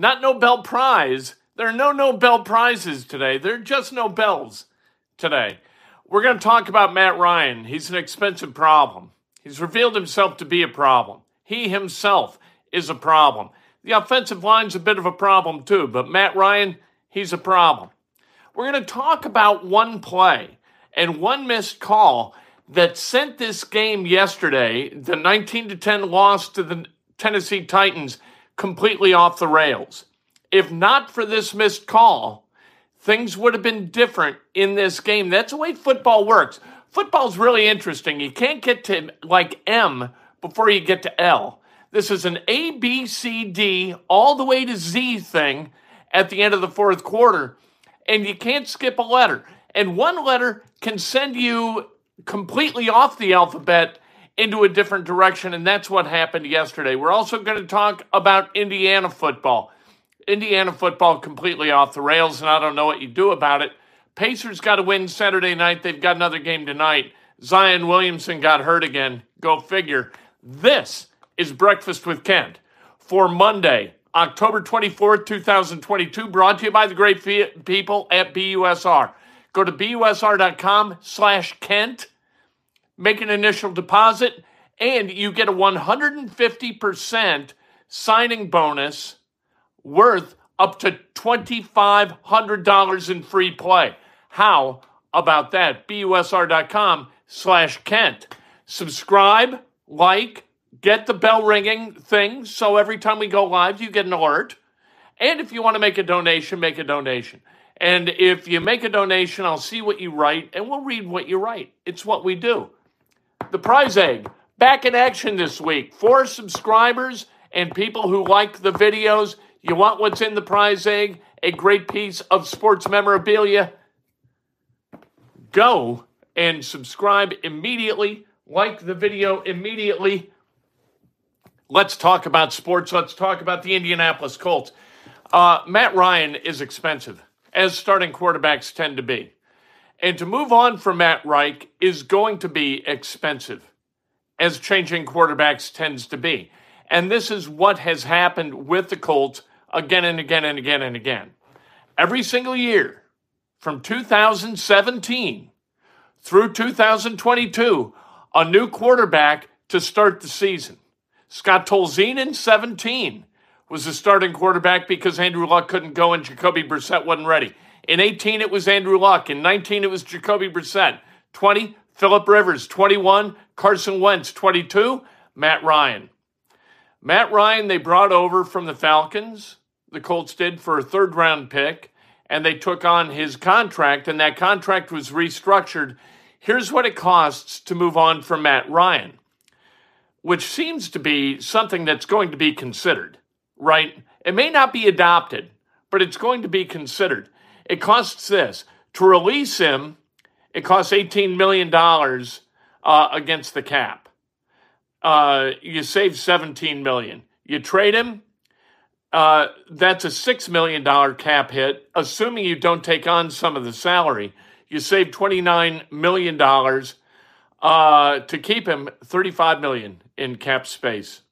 Not Nobel Prize. There are no Nobel Prizes today. There are just Nobels today. We're going to talk about Matt Ryan. He's an expensive problem. He's revealed himself to be a problem. He himself is a problem. The offensive line's a bit of a problem too, but Matt Ryan, he's a problem. We're going to talk about one play and one missed call that sent this game yesterday, the 19 to 10 loss to the Tennessee Titans, completely off the rails. If not for this missed call, things would have been different in this game. That's the way football works. Football's really interesting. You can't get to like M before you get to L. This is an A, B, C, D, all the way to Z thing at the end of the fourth quarter, and you can't skip a letter. And one letter can send you completely off the alphabet into a different direction, and that's what happened yesterday. We're also going to talk about Indiana football. Indiana football completely off the rails, and I don't know what you do about it. Pacers got to win Saturday night. They've got another game tonight. Zion Williamson got hurt again. Go figure. This is Breakfast with Kent for Monday, October 24th, 2022, brought to you by the great people at BUSR. Go to busr.com slash Kent make an initial deposit, and you get a 150% signing bonus worth up to $2,500 in free play. How about that? BUSR.com slash Kent. Subscribe, like, get the bell ringing thing so every time we go live, you get an alert. And if you want to make a donation, make a donation. And if you make a donation, I'll see what you write and we'll read what you write. It's what we do the prize egg back in action this week. For subscribers and people who like the videos, you want what's in the prize egg, a great piece of sports memorabilia. Go and subscribe immediately, like the video immediately. Let's talk about sports. Let's talk about the Indianapolis Colts. Uh, Matt Ryan is expensive, as starting quarterbacks tend to be. And to move on from Matt Reich is going to be expensive, as changing quarterbacks tends to be. And this is what has happened with the Colts again and again and again and again. Every single year from 2017 through 2022, a new quarterback to start the season. Scott Tolzien in 17 was the starting quarterback because Andrew Luck couldn't go and Jacoby Brissett wasn't ready. In 18, it was Andrew Luck. In 19, it was Jacoby Brissett. 20, Philip Rivers. 21, Carson Wentz. 22, Matt Ryan. Matt Ryan, they brought over from the Falcons, the Colts did, for a third round pick, and they took on his contract, and that contract was restructured. Here's what it costs to move on from Matt Ryan, which seems to be something that's going to be considered, right? It may not be adopted, but it's going to be considered. It costs this to release him. It costs eighteen million dollars uh, against the cap. Uh, you save seventeen million. You trade him. Uh, that's a six million dollar cap hit, assuming you don't take on some of the salary. You save twenty nine million dollars uh, to keep him. Thirty five million in cap space.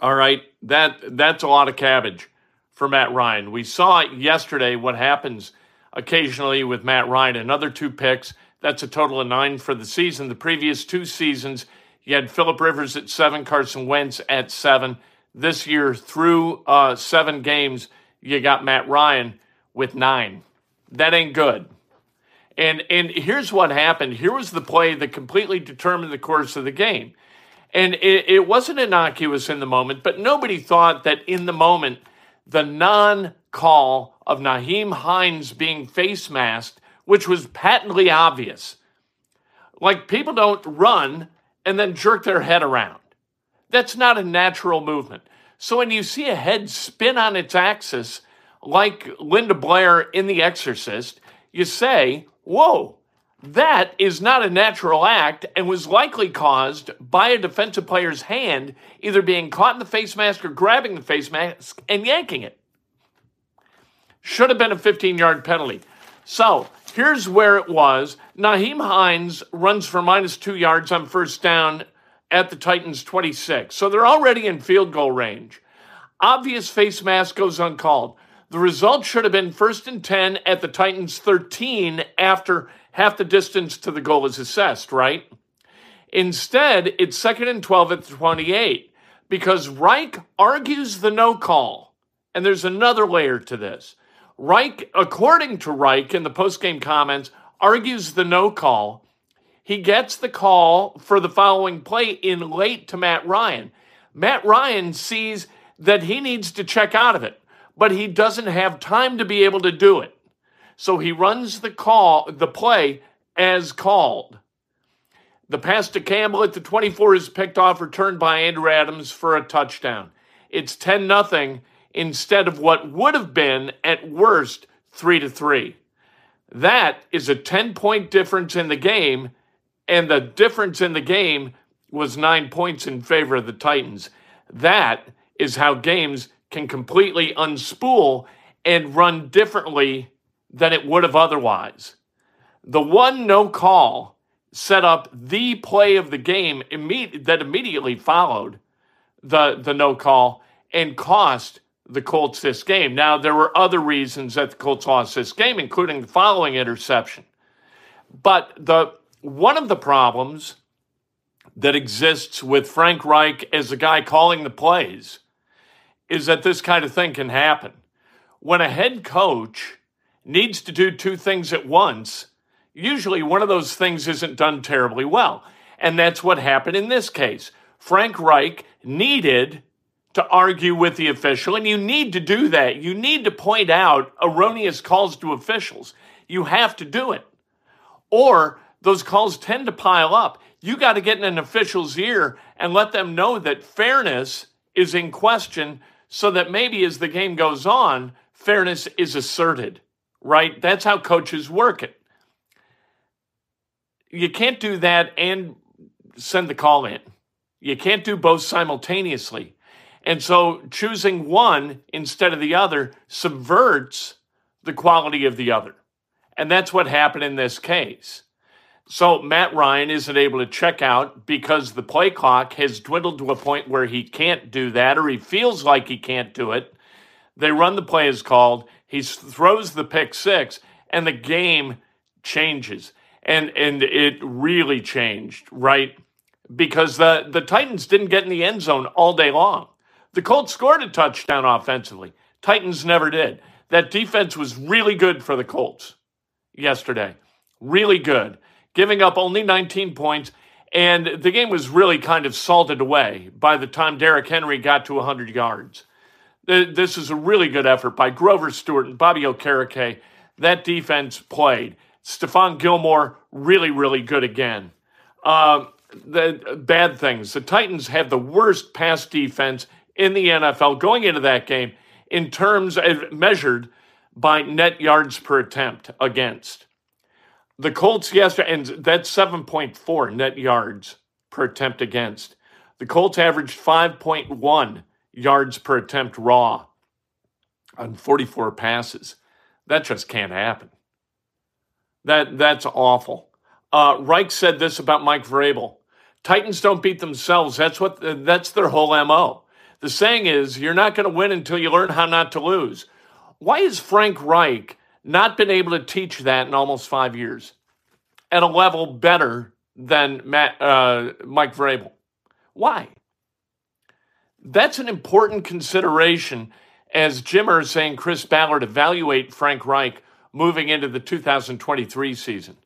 All right, that that's a lot of cabbage for Matt Ryan. We saw yesterday what happens occasionally with Matt Ryan. Another two picks. That's a total of nine for the season. The previous two seasons, you had Philip Rivers at seven, Carson Wentz at seven. This year, through uh, seven games, you got Matt Ryan with nine. That ain't good. And and here's what happened. Here was the play that completely determined the course of the game. And it, it wasn't innocuous in the moment, but nobody thought that in the moment – the non call of Nyheim Hines being face masked, which was patently obvious. Like people don't run and then jerk their head around. That's not a natural movement. So when you see a head spin on its axis, like Linda Blair in The Exorcist, you say, Whoa, that is not a natural act and was likely caused by a defensive player's hand either being caught in the face mask or grabbing the face mask and yanking it. Should have been a 15 yard penalty. So here's where it was Nyheim Hines runs for minus two yards on first down at the Titans 26. So they're already in field goal range. Obvious face mask goes uncalled. The result should have been first and 10 at the Titans 13 after half the distance to the goal is assessed, right? Instead, it's second and 12 at the 28 because Reich argues the no call. And there's another layer to this. Reich, according to Reich in the postgame comments, argues the no call. He gets the call for the following play in late to Matt Ryan. Matt Ryan sees that he needs to check out of it, but he doesn't have time to be able to do it. So he runs the call, the play as called. The pass to Campbell at the 24 is picked off, returned by Andrew Adams for a touchdown. It's 10 0 instead of what would have been at worst 3 to 3. That is a 10 point difference in the game, and the difference in the game was 9 points in favor of the Titans. That is how games can completely unspool and run differently than it would have otherwise. The one no call set up the play of the game imme- that immediately followed the, the no call and cost the Colts this game. Now, there were other reasons that the Colts lost this game, including the following interception. But the one of the problems that exists with Frank Reich as the guy calling the plays is that this kind of thing can happen. When a head coach needs to do two things at once, usually one of those things isn't done terribly well. And that's what happened in this case. Frank Reich needed to argue with the official, and you need to do that. You need to point out erroneous calls to officials. You have to do it. Or those calls tend to pile up. You got to get in an official's ear and let them know that fairness is in question so that maybe as the game goes on, fairness is asserted, right? That's how coaches work it you can't do that and send the call in. You can't do both simultaneously. And so choosing one instead of the other subverts the quality of the other. And that's what happened in this case. So Matt Ryan isn't able to check out because the play clock has dwindled to a point where he can't do that or he feels like he can't do it. They run the play as called. He throws the pick six and the game changes and and it really changed, right? Because the the Titans didn't get in the end zone all day long. The Colts scored a touchdown offensively. Titans never did. That defense was really good for the Colts yesterday. Really good. Giving up only 19 points and the game was really kind of salted away by the time Derrick Henry got to 100 yards. This is a really good effort by Grover Stewart and Bobby Okereke. That defense played. Stephon Gilmore, really, really good again. Uh, the bad things. The Titans had the worst pass defense in the NFL going into that game in terms of measured by net yards per attempt against. The Colts yesterday, and that's 7.4 net yards per attempt against. The Colts averaged 5.1 yards per attempt raw on 44 passes. That just can't happen. That that's awful. Uh, Reich said this about Mike Vrabel: Titans don't beat themselves. That's what that's their whole mo. The saying is, you're not going to win until you learn how not to lose. Why has Frank Reich not been able to teach that in almost five years at a level better than Matt, uh, Mike Vrabel? Why? That's an important consideration as Jim Irsay and Chris Ballard evaluate Frank Reich moving into the 2023 season.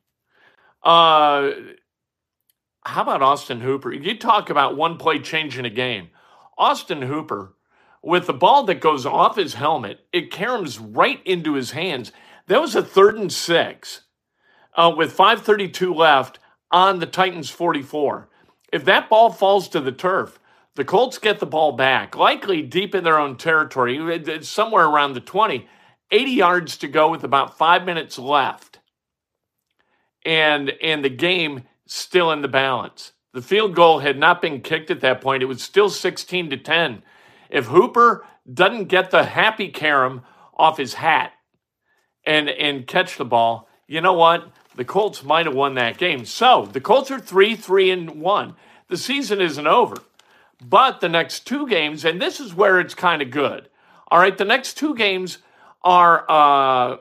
Uh, how about Austin Hooper? You talk about one play changing a game. Austin Hooper, with the ball that goes off his helmet, it caroms right into his hands. That was a third and six uh, with 5.32 left on the Titans 44. If that ball falls to the turf, the Colts get the ball back, likely deep in their own territory, uh, somewhere around the 20. 80 yards to go with about five minutes left. And, and the game still in the balance. The field goal had not been kicked at that point. It was still 16 to 10. If Hooper doesn't get the happy carom off his hat and, and catch the ball, you know what? The Colts might have won that game. So the Colts are 3 3 and 1. The season isn't over, But the next two games, and this is where it's kind of good. All right, the next two games are uh,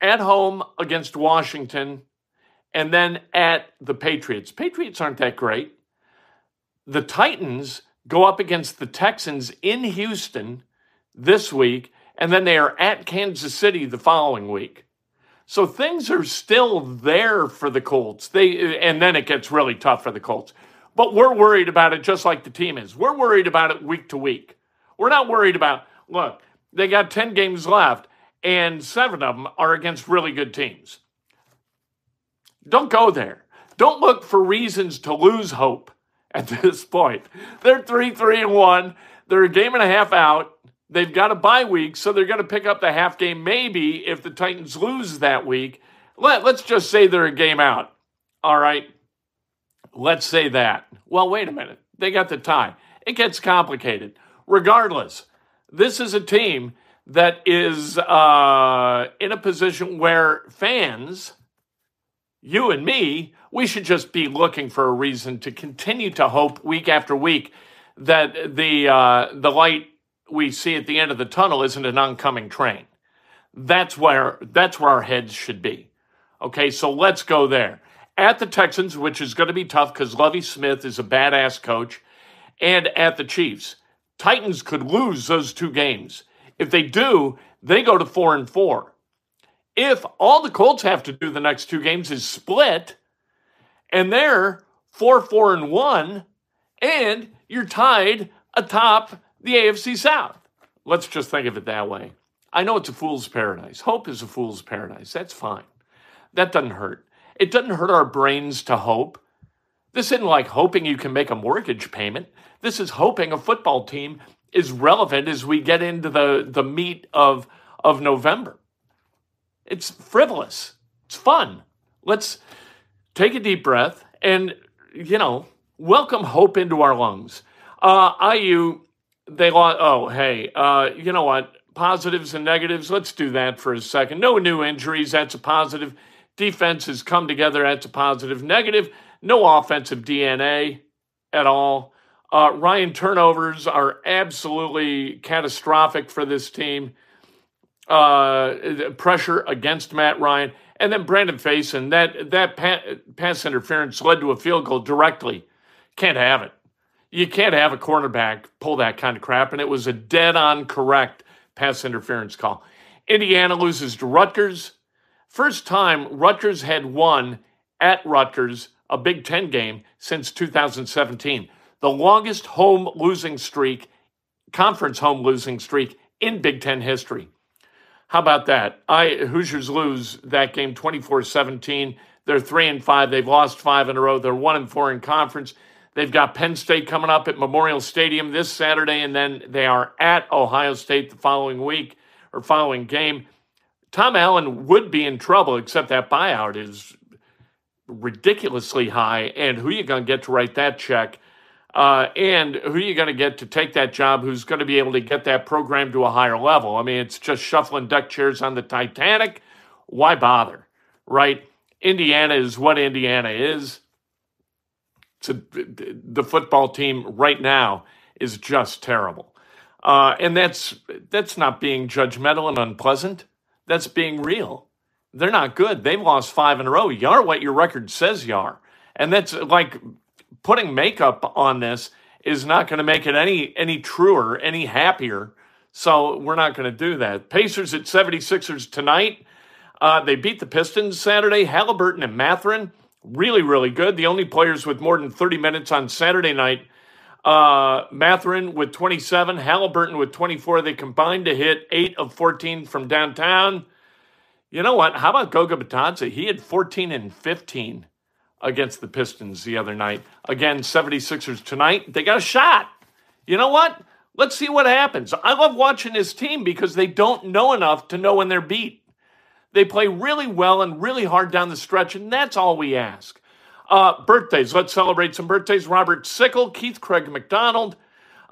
at home against Washington and then at the Patriots. Patriots aren't that great. The Titans go up against the Texans in Houston this week, and then they are at Kansas City the following week. So things are still there for the Colts. They and then it gets really tough for the Colts. But we're worried about it just like the team is. We're worried about it week to week. We're not worried about look, they got 10 games left and 7 of them are against really good teams. Don't go there. Don't look for reasons to lose hope at this point. They're 3 3 and 1. They're a game and a half out. They've got a bye week, so they're going to pick up the half game maybe if the Titans lose that week. Let, let's just say they're a game out. All right. Let's say that. Well, wait a minute. They got the tie. It gets complicated. Regardless, this is a team that is uh, in a position where fans, you and me, we should just be looking for a reason to continue to hope week after week that the uh, the light we see at the end of the tunnel isn't an oncoming train. That's where that's where our heads should be. Okay, so let's go there. At the Texans, which is going to be tough because Lovie Smith is a badass coach, and at the Chiefs. Titans could lose those two games. If they do, they go to four and four. If all the Colts have to do the next two games is split, and they're four, four, and one, and you're tied atop the AFC South. Let's just think of it that way. I know it's a fool's paradise. Hope is a fool's paradise. That's fine. That doesn't hurt. It doesn't hurt our brains to hope. This isn't like hoping you can make a mortgage payment. This is hoping a football team is relevant as we get into the, the meat of, of November. It's frivolous. It's fun. Let's take a deep breath and, you know, welcome hope into our lungs. Uh, IU they lost. Oh, hey, uh, you know what? Positives and negatives. Let's do that for a second. No new injuries. That's a positive. Defense has come together. That's a positive. Negative. No offensive DNA at all. Uh, Ryan turnovers are absolutely catastrophic for this team. Uh, pressure against Matt Ryan, and then Brandon Facyson, That that pass interference led to a field goal directly. Can't have it you can't have a cornerback pull that kind of crap. And it was a dead on correct pass interference call. Indiana loses to Rutgers. First time Rutgers had won at Rutgers a Big Ten game since 2017. The longest home losing streak, conference home losing streak in Big Ten history. How about that? I Hoosiers lose that game 24-17. They're 3 and 5. They've lost 5 in a row. They're 1 and 4 in conference. They've got Penn State coming up at Memorial Stadium this Saturday, and then they are at Ohio State the following week or following game. Tom Allen would be in trouble, except that buyout is ridiculously high. And who are you going to get to write that check? Uh, and who are you going to get to take that job who's going to be able to get that program to a higher level? I mean, it's just shuffling deck chairs on the Titanic. Why bother, right? Indiana is what Indiana is to the football team right now is just terrible. Uh, and that's that's not being judgmental and unpleasant. That's being real. They're not good. They've lost five in a row. You are what your record says you are. And that's like putting makeup on this is not going to make it any any truer, any happier. So we're not going to do that. Pacers at 76ers tonight. Uh, they beat the Pistons Saturday. Halliburton and Mathurin really, really good. The only players with more than 30 minutes on Saturday night. Uh, Mathurin with 27, Halliburton with 24. They combined to hit 8 of 14 from downtown. You know what? How about Goga Bitadze? He had 14 and 15 against the Pistons the other night. Again, 76ers tonight. They got a shot. You know what? Let's see what happens. I love watching this team because they don't know enough to know when they're beat. They play really well and really hard down the stretch, and that's all we ask. Uh, birthdays. Let's celebrate some birthdays. Robert Sickle, Keith Craig McDonald,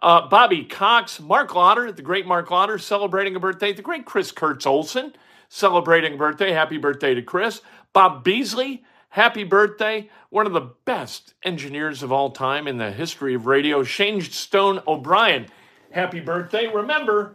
uh, Bobby Cox, Mark Lauder, the great Mark Lauder, celebrating a birthday. The great Chris Kurtz Olson, celebrating a birthday. Happy birthday to Chris. Bob Beasley, Happy birthday, one of the best engineers of all time in the history of radio, Shane Stone O'Brien. Happy birthday. Remember,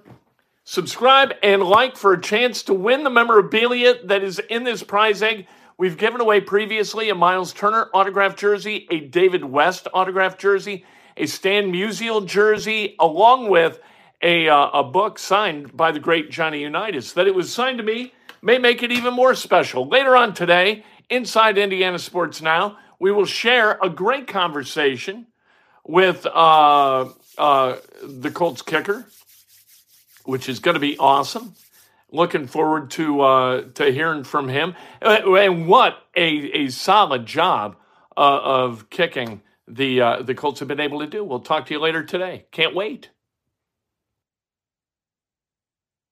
subscribe and like for a chance to win the memorabilia that is in this prize egg. We've given away previously a Myles Turner autographed jersey, a David West autographed jersey, a Stan Musial jersey, along with a, uh, a book signed by the great Johnny Unitas. That it was signed to me may make it even more special. Later on today, inside Indiana Sports Now, we will share a great conversation with uh, uh, the Colts kicker, which is going to be awesome. Looking forward to uh, to hearing from him. Uh, and what a, a solid job uh, of kicking the uh, the Colts have been able to do. We'll talk to you later today. Can't wait.